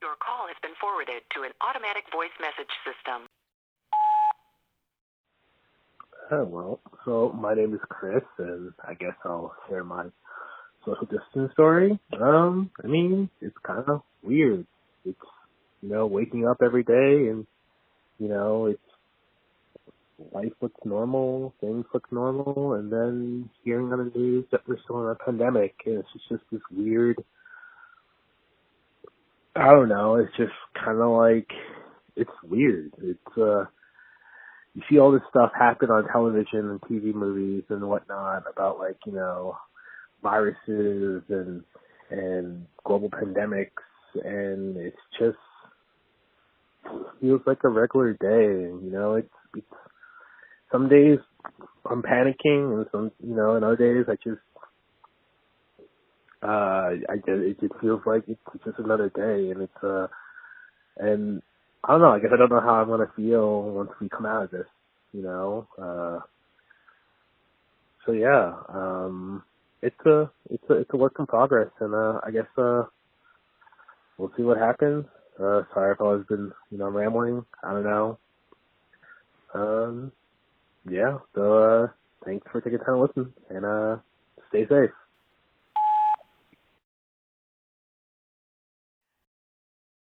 Your call has been forwarded to an automatic voice message system. Oh, well, so my name is Chris, and I guess I'll share my social distance story. Um, I mean, it's kind of weird. It's, you know, waking up every day and, you know, it's, life looks normal, things look normal, and then hearing on the news that we're still in a pandemic, and it's just this weird, I don't know, it's just kind of like, it's weird. It's, uh, you see all this stuff happen on television and TV movies and whatnot about like, you know, viruses and, and global pandemics and it's just feels like a regular day you know, it's, it's some days I'm panicking and some, you know, and other days I just, uh, I it just feels like it's just another day and it's, uh, and I don't know. I guess I don't know how I'm gonna feel once we come out of this. You know. Uh, so yeah, um, it's a it's a it's a work in progress, and uh, I guess uh, we'll see what happens. Uh, sorry if I've been you know rambling. I don't know. Um, yeah. So uh, thanks for taking time to listen, and uh, stay safe.